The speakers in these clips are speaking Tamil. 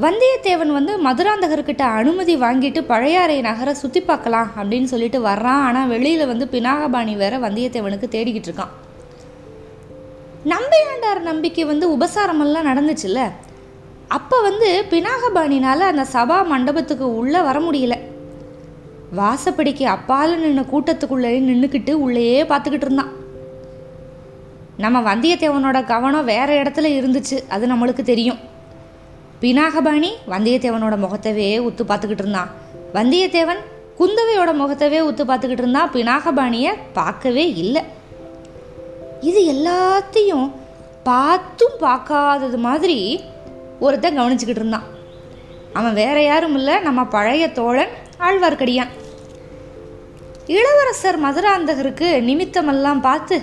வந்தியத்தேவன் வந்து மதுராந்தகர்கிட்ட அனுமதி வாங்கிட்டு பழையாறை நகரை சுற்றி பார்க்கலாம் அப்படின்னு சொல்லிட்டு வர்றான். ஆனால் வெளியில் வந்து பினாகபாணி வேற வந்தியத்தேவனுக்கு தேடிக்கிட்டு இருக்கான். நம்பியாண்டார் நம்பிக்கை வந்து உபசாரமெல்லாம் நடந்துச்சுல்ல? அப்போ வந்து பினாகபாணினால் அந்த சபா மண்டபத்துக்கு உள்ளே வர முடியல. வாசப்படிக்கு அப்பால நின்ன கூட்டத்துக்குள்ளே நின்றுக்கிட்டு உள்ளேயே பார்த்துக்கிட்டு இருந்தான். நம்ம வந்தியத்தேவனோட கவனம் வேற இடத்துல இருந்துச்சு. அது நம்மளுக்கு தெரியும். பினாகபாணி வந்தியத்தேவனோட முகத்தவே உத்து பார்த்துக்கிட்டு இருந்தான். வந்தியத்தேவன் குந்தவையோட முகத்தவே உத்து பார்த்துக்கிட்டு இருந்தான். பினாகபாணியை பார்க்கவே இல்லை. இது எல்லாத்தையும் பார்த்தும் பார்க்காதது மாதிரி ஒருத்தன் கவனிச்சுக்கிட்டு இருந்தான். அவன் வேற யாரும் இல்லை. நம்ம பழைய தோழன் ஆழ்வார்க்கடியான். இளவரசர் மதுராந்தகருக்கு நிமித்தமெல்லாம் பார்த்து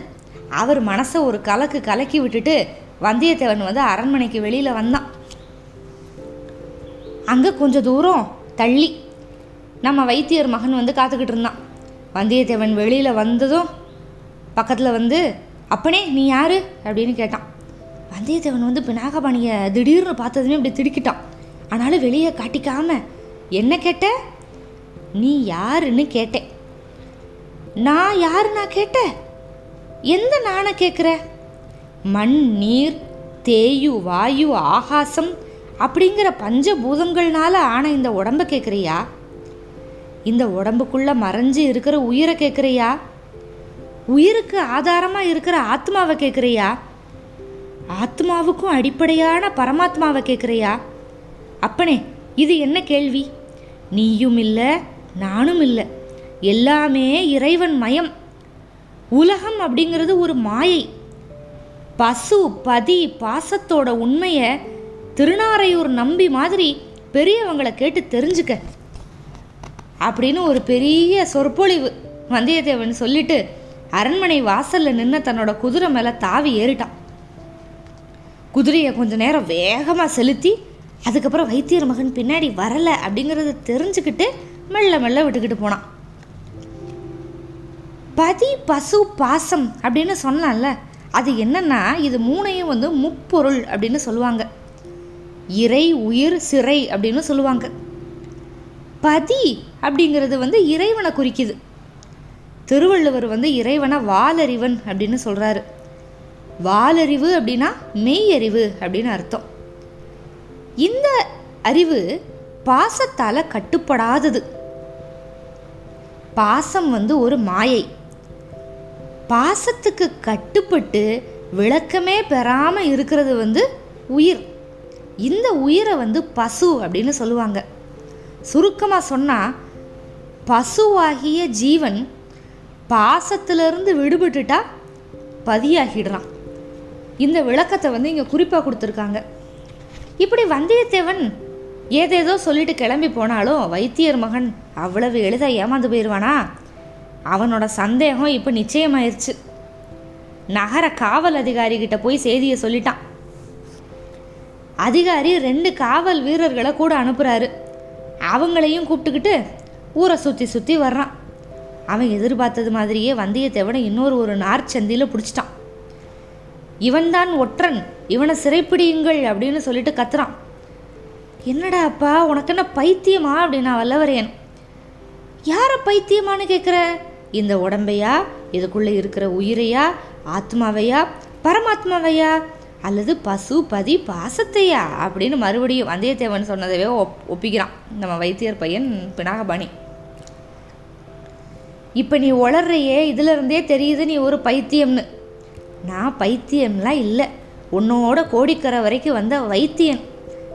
அவர் மனசை ஒரு கலக்கு கலக்கி விட்டுட்டு வந்தியத்தேவன் வந்து அரண்மனைக்கு வெளியில் வந்தான். அங்கே கொஞ்சம் தூரம் தள்ளி. நம்ம வைத்தியர் மகன் வந்து காத்துக்கிட்டு இருந்தான். வந்தியத்தேவன் வெளியில் வந்ததும் பக்கத்தில் வந்து அப்பனே நீ யார்? அப்படின்னு கேட்டான். வந்தியத்தேவன் வந்து பினாகபாணியை திடீர்னு பார்த்ததுமே இப்படி திடுக்கிட்டான். ஆனாலும் வெளியே காட்டிக்காம என்ன கேட்ட? நீ யாருன்னு கேட்டேன். நான் யாரு நான் கேட்டேன் எந்த நானை கேட்குற மண் நீர் தேயு வாயு ஆகாசம் அப்படிங்கிற பஞ்சபூதங்கள்னால ஆன இந்த உடம்ப கேட்குறியா இந்த உடம்புக்குள்ள மறைஞ்சு இருக்கிற உயிரை கேட்குறியா உயிருக்கு ஆதாரமாக இருக்கிற ஆத்மாவை கேட்குறியா ஆத்மாவுக்கும் அடிப்படையான பரமாத்மாவை கேட்குறியா அப்பனே இது என்ன கேள்வி? நீயும் இல்லை நானும் இல்லை. எல்லாமே இறைவன் மயம். உலகம் அப்படிங்கிறது ஒரு மாயை. பசு பதி பாசத்தோட உண்மையை திருநாரையூர் நம்பி மாதிரி பெரியவங்களை கேட்டு தெரிஞ்சுக்க அப்படின்னு ஒரு பெரிய சொற்பொழிவு வந்தியத்தேவன் சொல்லிட்டு அரண்மனை வாசல்ல நின்று தன்னோட குதிரை மேலே தாவி ஏறிட்டான். குதிரையை கொஞ்ச நேரம் வேகமாக செலுத்தி அதுக்கப்புறம் வைத்தியர் மகன் பின்னாடி வரலை அப்படிங்கிறத தெரிஞ்சுக்கிட்டு மெல்ல மெல்ல விட்டுக்கிட்டு போனான். பதி பசு பாசம் அப்படின்னு சொன்னான்ல அது என்னன்னா இது மூணையும் வந்து முப்பொருள் அப்படின்னு சொல்லுவாங்க. இறை உயிர் சிறை அப்படின்னு சொல்லுவாங்க. பதி அப்படிங்கிறது வந்து இறைவனை குறிக்குது. திருவள்ளுவர் வந்து இறைவனை வாலறிவன் அப்படின்னு சொல்கிறாரு வாலறிவு அப்படின்னா மெய்யறிவு அப்படின்னு அர்த்தம். இந்த அறிவு பாசத்தால் கட்டுப்படாதது. பாசம் வந்து ஒரு மாயை. பாசத்துக்கு கட்டுப்பட்டு விளக்கமே பெறாமல் இருக்கிறது வந்து உயிர். இந்த உயிரை வந்து பசு அப்படின்னு சொல்லுவாங்க. சுருக்கமாக சொன்னால் பசுவாகிய ஜீவன் பாசத்திலிருந்து விடுபட்டுட்டா பதியாகிடுறான். இந்த விளக்கத்தை வந்து இங்கே குறிப்பாக கொடுத்துருக்காங்க. இப்படி வந்தியத்தேவன் ஏதேதோ சொல்லிட்டு கிளம்பி போனாலும் வைத்தியர் மகன் அவ்வளவு எளிதாக ஏமாந்து போயிடுவானா அவனோட சந்தேகம் இப்போ நிச்சயமாயிருச்சு. நகர காவல் அதிகாரிகிட்ட போய் செய்தியை சொல்லிட்டான். அதிகாரி ரெண்டு காவல் வீரர்களை கூட அனுப்புகிறாரு அவங்களையும் கூப்பிட்டுக்கிட்டு ஊரை சுற்றி சுற்றி வர்றான். அவன் எதிர்பார்த்தது மாதிரியே வந்தியத்தேவனை இன்னொரு ஒரு நார்ச்சந்தியில் பிடிச்சிட்டான். இவன்தான் ஒற்றன் இவனை சிறைப்பிடியுங்கள் அப்படின்னு சொல்லிட்டு கத்துறான். என்னடா அப்பா உனக்கு என்ன பைத்தியமா அப்படின்னா வல்லவரையன் யாரை பைத்தியமான்னு கேட்குற இந்த உடம்பையா? இதுக்குள்ளே இருக்கிற உயிரையா? ஆத்மாவையா? பரமாத்மாவையா? அல்லது பசு பதி பாசத்தையா? அப்படின்னு மறுபடியும் வந்தியத்தேவன் சொன்னதவே ஒப் ஒப்பிக்கிறான். நம்ம வைத்தியர் பையன் பினாகபாணி. இப்போ நீ உளர்றையே இதுல இருந்தே தெரியுது நீ ஒரு பைத்தியம்னு. நான் பைத்தியம்லாம் இல்லை. உன்னோட கோடிக்கரை வரைக்கும் வந்த வைத்தியன்.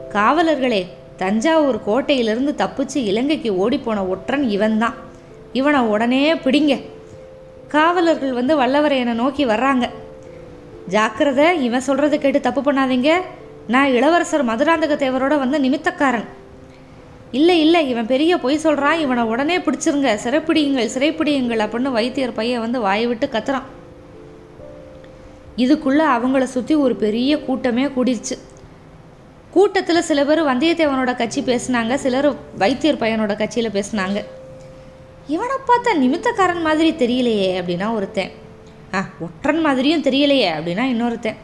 காவலர்களே தஞ்சாவூர் கோட்டையிலிருந்து தப்பிச்சு இலங்கைக்கு ஓடிப்போன ஒற்றன் இவன்தான். இவனை உடனே பிடிங்க. காவலர்கள் வந்து வல்லவரையனை நோக்கி வர்றாங்க. ஜாக்கிரதை இவன் சொல்கிறத கேட்டு தப்பு பண்ணாதீங்க. நான் இளவரசர் மதுராந்தக தேவரோட வந்த நிமித்தக்காரன். இல்லை இல்லை இவன் பெரிய பொய் சொல்கிறான் இவனை உடனே பிடிச்சிருங்க. சிறைப்பிடியுங்கள் சிறைப்பிடியுங்கள் அப்படின்னு வைத்தியர் பையன் வந்து வாயை விட்டு கத்துறான். இதுக்குள்ளே அவங்கள சுற்றி ஒரு பெரிய கூட்டமே கூடிருச்சு. கூட்டத்தில் சில பேர் வந்தியத்தேவனோட கட்சி பேசுனாங்க சிலர் வைத்தியர் பையனோட கட்சியில் பேசுனாங்க. இவனை பார்த்தா நிமித்தக்காரன் மாதிரி தெரியலையே அப்படின்னா ஒருத்தன். ஆ ஒற்றன் மாதிரியும் தெரியலையே அப்படின்னா இன்னொருத்தன்.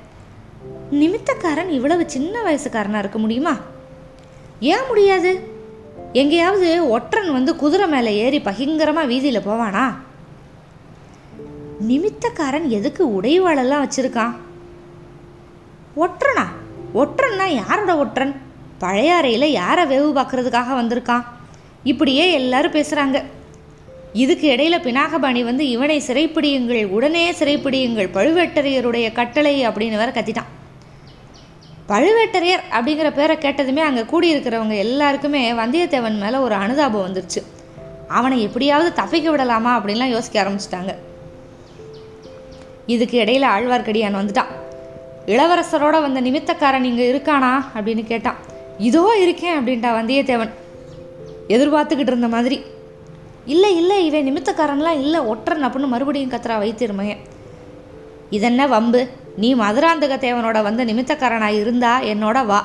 நிமித்தக்காரன் இவ்வளவு சின்ன வயசுக்காரனாக இருக்க முடியுமா? ஏன் முடியாது? எங்கேயாவது ஒற்றன் வந்து குதிரை மேலே ஏறி பகிங்கரமாக வீதியில் போவானா? நிமித்தக்காரன் எதுக்கு உடைவாளெல்லாம் வச்சுருக்கான்? ஒற்றனா? ஒற்றன்னா யாரோட ஒற்றன்? பழையாறையில் யாரை வேவு பார்க்கறதுக்காக வந்திருக்கான்? இப்படியே எல்லாரும் பேசுகிறாங்க இதுக்கு இடையில பினாகபாணி வந்து இவனை சிறைப்பிடியுங்கள் உடனே சிறைப்பிடியுங்கள் பழுவேட்டரையருடைய கட்டளை அப்படின்னு வேற கத்திட்டான். பழுவேட்டரையர் அப்படிங்கிற பேரை கேட்டதுமே அங்கே கூடியிருக்கிறவங்க எல்லாருக்குமே வந்தியத்தேவன் மேலே ஒரு அனுதாபம் வந்துருச்சு. அவனை எப்படியாவது தப்பிக்க விடலாமா? அப்படின்லாம் யோசிக்க ஆரம்பிச்சிட்டாங்க. இதுக்கு இடையில ஆழ்வார்க்கடியான் வந்துட்டான். இளவரசரோட வந்த நிமித்தக்காரன் இங்கே இருக்கானா? அப்படின்னு கேட்டான். இதோ இருக்கேன் அப்படின்ட்டா வந்தியத்தேவன். எதிர்பார்த்துக்கிட்டு இருந்த மாதிரி. இல்லை இல்லை இவன் நிமித்தக்காரன்லாம் இல்லை ஒற்றன் அப்படின்னு மறுபடியும் கத்துறா வைத்திருமையன் இதென்ன வம்பு? நீ மதுராந்தக தேவனோட வந்த நிமித்தக்காரனாக இருந்தா என்னோட வா.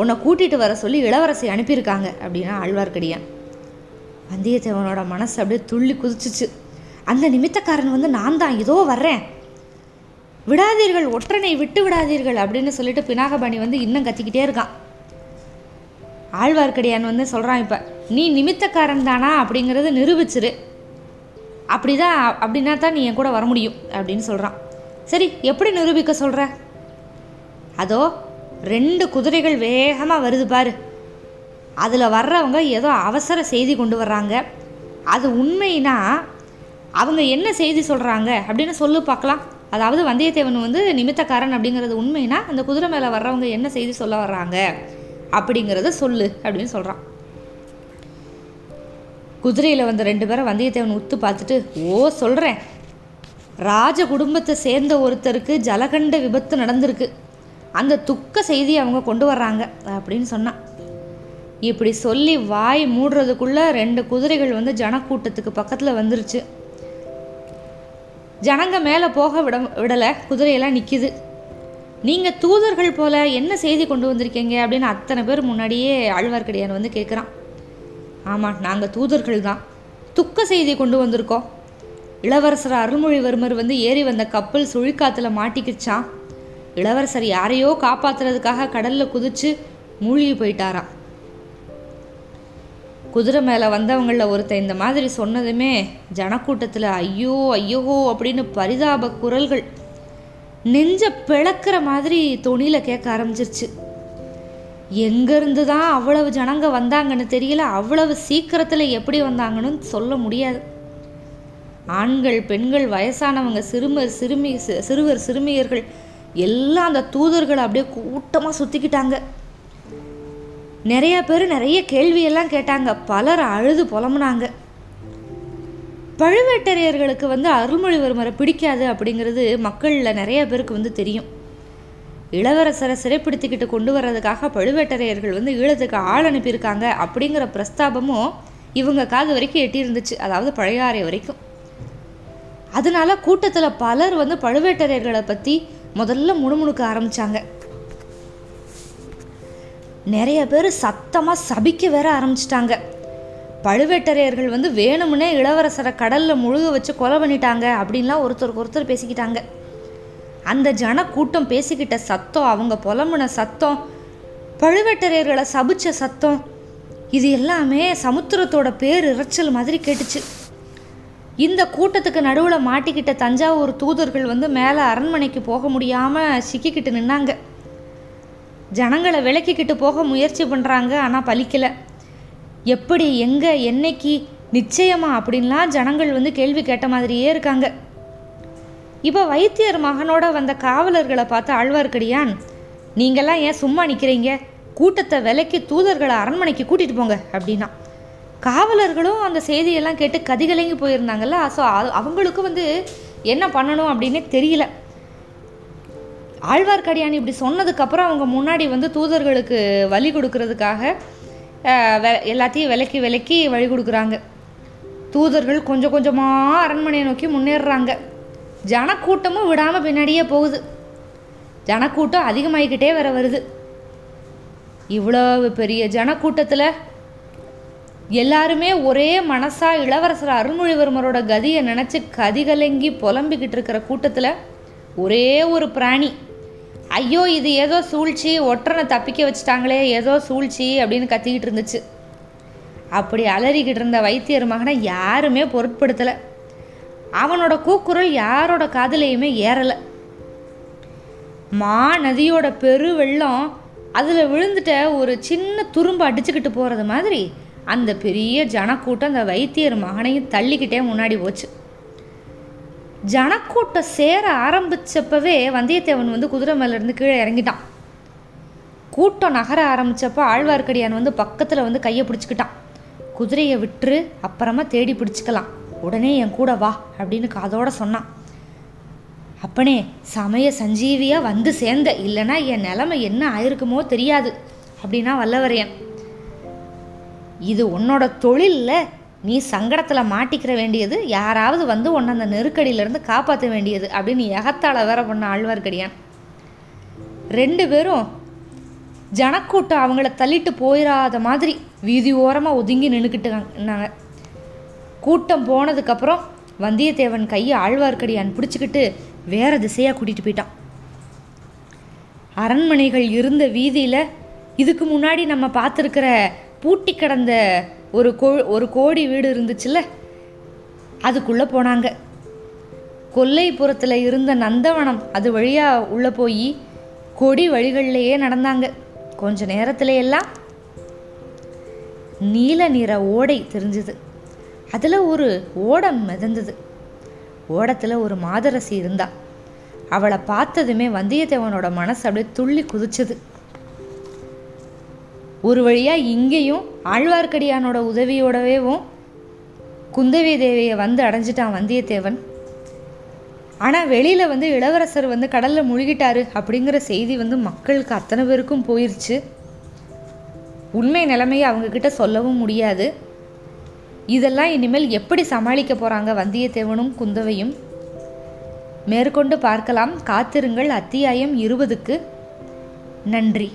உன்னை கூட்டிட்டு வர சொல்லி இளவரசி அனுப்பியிருக்காங்க அப்படின்னா ஆழ்வார்க்கடியான். வந்தியத்தேவனோட மனசு அப்படியே துள்ளி குதிச்சிச்சு. அந்த நிமித்தக்காரன் வந்து நான் தான் இதோ வர்றேன். விடாதீர்கள் ஒற்றனை விட்டு விடாதீர்கள் அப்படின்னு சொல்லிட்டு பினாகபாணி வந்து இன்னும் கத்திக்கிட்டே இருக்கான். ஆழ்வார்க்கடியான் வந்து சொல்கிறான் இப்போ நீ நிமித்தக்காரன் தானா? அப்படிங்கிறத நிரூபிச்சிரு. அப்படிதான் அப்படின்னா தான் நீ என் கூட வர முடியும் அப்படின்னு சொல்கிறான் சரி எப்படி நிரூபிக்க சொல்கிற அதோ ரெண்டு குதிரைகள் வேகமாக வருது பாரு. அதில் வர்றவங்க ஏதோ அவசர செய்தி கொண்டு வர்றாங்க. அது உண்மைனா அவங்க என்ன செய்தி சொல்கிறாங்க அப்படின்னு சொல்லு பார்க்கலாம். அதாவது வந்தியத்தேவன் வந்து நிமித்தக்காரன் அப்படிங்கிறது உண்மைனா அந்த குதிரை மேலே வர்றவங்க என்ன செய்தி சொல்ல வர்றாங்க? அப்படிங்கிறத சொல்லு அப்படின்னு சொல்கிறான் குதிரையில் வந்த ரெண்டு பேரை வந்தியத்தேவன் உத்து பார்த்துட்டு ஓ சொல்கிறேன் ராஜ குடும்பத்தை சேர்ந்த ஒருத்தருக்கு ஜலகண்ட விபத்து நடந்திருக்கு. அந்த துக்க செய்தி அவங்க கொண்டு வர்றாங்க அப்படின்னு சொன்னான். இப்படி சொல்லி வாய் மூடுறதுக்குள்ளே ரெண்டு குதிரைகள் வந்து ஜனக்கூட்டத்துக்கு பக்கத்தில் வந்துருச்சு. ஜனங்க மேலே போக விட விடலை. குதிரையெல்லாம் நிற்கிது நீங்கள் தூதர்கள் போல என்ன செய்தி கொண்டு வந்திருக்கீங்க அப்படின்னு அத்தனை பேர் முன்னாடியே ஆழ்வார்க்கடியான் வந்து கேட்குறான் ஆமாம் நாங்கள் தூதர்கள் தான். துக்க செய்தி கொண்டு வந்திருக்கோம். இளவரசர் அருள்மொழிவர்மர் வந்து ஏறி வந்த கப்பல் சுழிக்காத்தில் மாட்டிக்கிச்சான் இளவரசர் யாரையோ காப்பாத்துறதுக்காக கடலில் குதித்து மூழ்கி போயிட்டாராம். குதிரை மேலே வந்தவங்களில் ஒருத்தன் இந்த மாதிரி சொன்னதுமே ஜனக்கூட்டத்தில் ஐயோ ஐயோ அப்படின்னு பரிதாப குரல்கள். நெஞ்ச பிளக்கிற மாதிரி தொனியில் கேட்க ஆரம்பிச்சிருச்சு. எங்கேருந்து தான் அவ்வளவு ஜனங்க வந்தாங்கன்னு தெரியல அவ்வளவு சீக்கிரத்தில் எப்படி வந்தாங்கன்னு சொல்ல முடியாது. ஆண்கள் பெண்கள் வயசானவங்க சிறுமர் சிறுமி சிறுவர் சிறுமியர்கள் எல்லாம் அந்த தூதர்களை அப்படியே கூட்டமாக சுற்றிக்கிட்டாங்க நிறைய பேர் நிறைய கேள்வியெல்லாம் கேட்டாங்க. பலர் அழுது புலம்புனாங்க. பழுவேட்டரையர்களுக்கு வந்து அருள்மொழிவர்மரை பிடிக்காது அப்படிங்கிறது மக்களில் நிறைய பேருக்கு வந்து தெரியும். இளவரசரை சிறைப்பிடித்துக்கிட்டு கொண்டு வர்றதுக்காக பழுவேட்டரையர்கள் வந்து ஈழத்துக்கு ஆள் அனுப்பியிருக்காங்க அப்படிங்கிற பிரஸ்தாபமும் இவங்க காது வரைக்கும் எட்டியிருந்துச்சு அதாவது பழையாறை வரைக்கும். அதனால கூட்டத்தில் பலர் வந்து பழுவேட்டரையர்களை பற்றி முதல்ல முணுமுணுக்க ஆரம்பிச்சாங்க. நிறைய பேர் சத்தமாக சபிக்க வேற ஆரம்பிச்சிட்டாங்க. பழுவேட்டரையர்கள் வந்து வேணும்னே இளவரசரை கடலில் முழுக வச்சு கொலை பண்ணிட்டாங்க அப்படின்லாம் ஒருத்தருக்கு ஒருத்தர் பேசிக்கிட்டாங்க. அந்த ஜன கூட்டம் பேசிக்கிட்ட சத்தம் அவங்க புலம்புன சத்தம் பழுவேட்டரையர்களை சபிச்ச சத்தம் இது எல்லாமே சமுத்திரத்தோட பேர் இறைச்சல் மாதிரி கேட்டுச்சு. இந்த கூட்டத்துக்கு நடுவில் மாட்டிக்கிட்ட தஞ்சாவூர் தூதர்கள் வந்து மேலே அரண்மனைக்கு போக முடியாமல் சிக்கிக்கிட்டு நின்னாங்க. ஜனங்களை விலக்கிக்கிட்டு போக முயற்சி பண்ணுறாங்க ஆனால் பலிக்கலை. எப்படி எங்கே என்னைக்கு நிச்சயமா அப்படின்லாம் ஜனங்கள் வந்து கேள்வி கேட்ட மாதிரியே இருக்காங்க. இப்போ வைத்தியர் மகனோட வந்த காவலர்களை பார்த்து ஆழ்வார்க்கடியான் நீங்கள்லாம் ஏன் சும்மா நிற்கிறீங்க கூட்டத்தை விலைக்கு தூதர்களை அரண்மனைக்கு கூட்டிகிட்டு போங்க அப்படின்னா. காவலர்களும் அந்த செய்தியெல்லாம் கேட்டு கதிகலங்கி போயிருந்தாங்கல்ல ஸோ அவங்களுக்கும் வந்து என்ன பண்ணணும் அப்படின்னே தெரியல. ஆழ்வார்க்கடியான் இப்படி சொன்னதுக்கப்புறம் அவங்க முன்னாடி வந்து தூதர்களுக்கு வழி கொடுக்கறதுக்காக வெ- எல்லாத்தையும் விலக்கி விலக்கி வழி கொடுக்குறாங்க. தூதர்கள் கொஞ்சம் கொஞ்சமாக அரண்மனையை நோக்கி முன்னேறுறாங்க. ஜனக்கூட்டமும் விடாமல் பின்னாடியே போகுது. ஜனக்கூட்டம் அதிகமாகிக்கிட்டே வர வருது. இவ்வளவு பெரிய ஜனக்கூட்டத்தில் எல்லாருமே ஒரே மனசாக இளவரசர் அருள்மொழிவர்மரோட கதியை நினச்சி கதிகலங்கி புலம்பிக்கிட்டு இருக்கிற கூட்டத்தில் ஒரே ஒரு பிராணி. ஐயோ இது ஏதோ சூழ்ச்சி ஒற்றனை தப்பிக்க வச்சுட்டாங்களே ஏதோ சூழ்ச்சி அப்படின்னு கத்திக்கிட்டு இருந்துச்சு. அப்படி அலறிக்கிட்டு இருந்த வைத்தியர் மகனை யாருமே பொருட்படுத்தலை. அவனோட கூக்குரல் யாரோட காதுலையுமே ஏறலை. மா நதியோட பெரு வெள்ளம் அதில் விழுந்துட்ட ஒரு சின்ன துரும்பு அடிச்சுக்கிட்டு போகிறது மாதிரி அந்த பெரிய ஜனக்கூட்டம் அந்த வைத்தியர் மகனையும் தள்ளிக்கிட்டே முன்னாடி போச்சு. ஜனக்கூட்டம் சேர ஆரம்பிச்சப்பவே வந்தியத்தேவன் வந்து குதிரை மேலேருந்து கீழே இறங்கிட்டான். கூட்டம் நகர ஆரம்பித்தப்போ ஆழ்வார்க்கடியான் வந்து பக்கத்தில் வந்து கையை பிடிச்சிக்கிட்டான். குதிரையை விட்டுரு அப்புறமா தேடி பிடிச்சிக்கலாம். உடனே என் கூட வா அப்படின்னு காதோட சொன்னான். அப்பனே சமய சஞ்சீவியாக வந்து சேர்ந்த இல்லைன்னா என் நிலமை என்ன ஆயிருக்குமோ தெரியாது அப்படின்னா வல்லவரையன். இது உன்னோட தொழில்ல நீ சங்கடத்தில் மாட்டிக்கிற வேண்டியது யாராவது வந்து உன்னை அந்த நெருக்கடியிலேருந்து காப்பாற்ற வேண்டியது அப்படின்னு எகத்தால வேற பண்ண ஆழ்வார்க்கடியான். ரெண்டு பேரும் ஜனக்கூட்டம் அவங்கள தள்ளிட்டு போயிடாத மாதிரி வீதி ஓரமாக ஒதுங்கி நின்றுக்கிட்டுனாங்க கூட்டம் போனதுக்கப்புறம் வந்தியத்தேவன் கையை ஆழ்வார்க்கடியான் பிடிச்சிக்கிட்டு வேற திசையாக கூட்டிகிட்டு போயிட்டான். அரண்மனைகள் இருந்த வீதியில் இதுக்கு முன்னாடி நம்ம பார்த்துருக்கிற பூட்டி கிடந்த ஒரு கோ ஒரு கோடி வீடு இருந்துச்சுல்ல? அதுக்குள்ளே போனாங்க. கொல்லைப்புறத்தில் இருந்த நந்தவனம் அது வழியாக உள்ளே போய் கொடி வழிகள்லையே நடந்தாங்க. கொஞ்ச நேரத்துல எல்லாம் நீல நிற ஓடை தெரிஞ்சுது. அதில் ஒரு ஓடம் மிதந்தது. ஓடத்தில் ஒரு மாதரசி இருந்தா. அவளை பார்த்ததுமே வந்தியத்தேவனோட மனசு அப்படியே துள்ளி குதிச்சது. ஒரு வழியாக இங்கேயும் ஆழ்வார்க்கடியானோட உதவியோடவேவும் குந்தவி தேவியை வந்து அடைஞ்சிட்டான் வந்தியத்தேவன். ஆனால் வெளியில் வந்து இளவரசர் வந்து கடலில் முழுகிட்டாரு அப்படிங்கிற செய்தி வந்து மக்களுக்கு அத்தனை பேருக்கும் போயிருச்சு. உண்மை நிலைமையை அவங்கக்கிட்ட சொல்லவும் முடியாது. இதெல்லாம் இனிமேல் எப்படி சமாளிக்க போகிறாங்க வந்தியத்தேவனும் குந்தவையும்? மேற்கொண்டு பார்க்கலாம். காத்திருங்கள். அத்தியாயம் இருபதுக்கு நன்றி.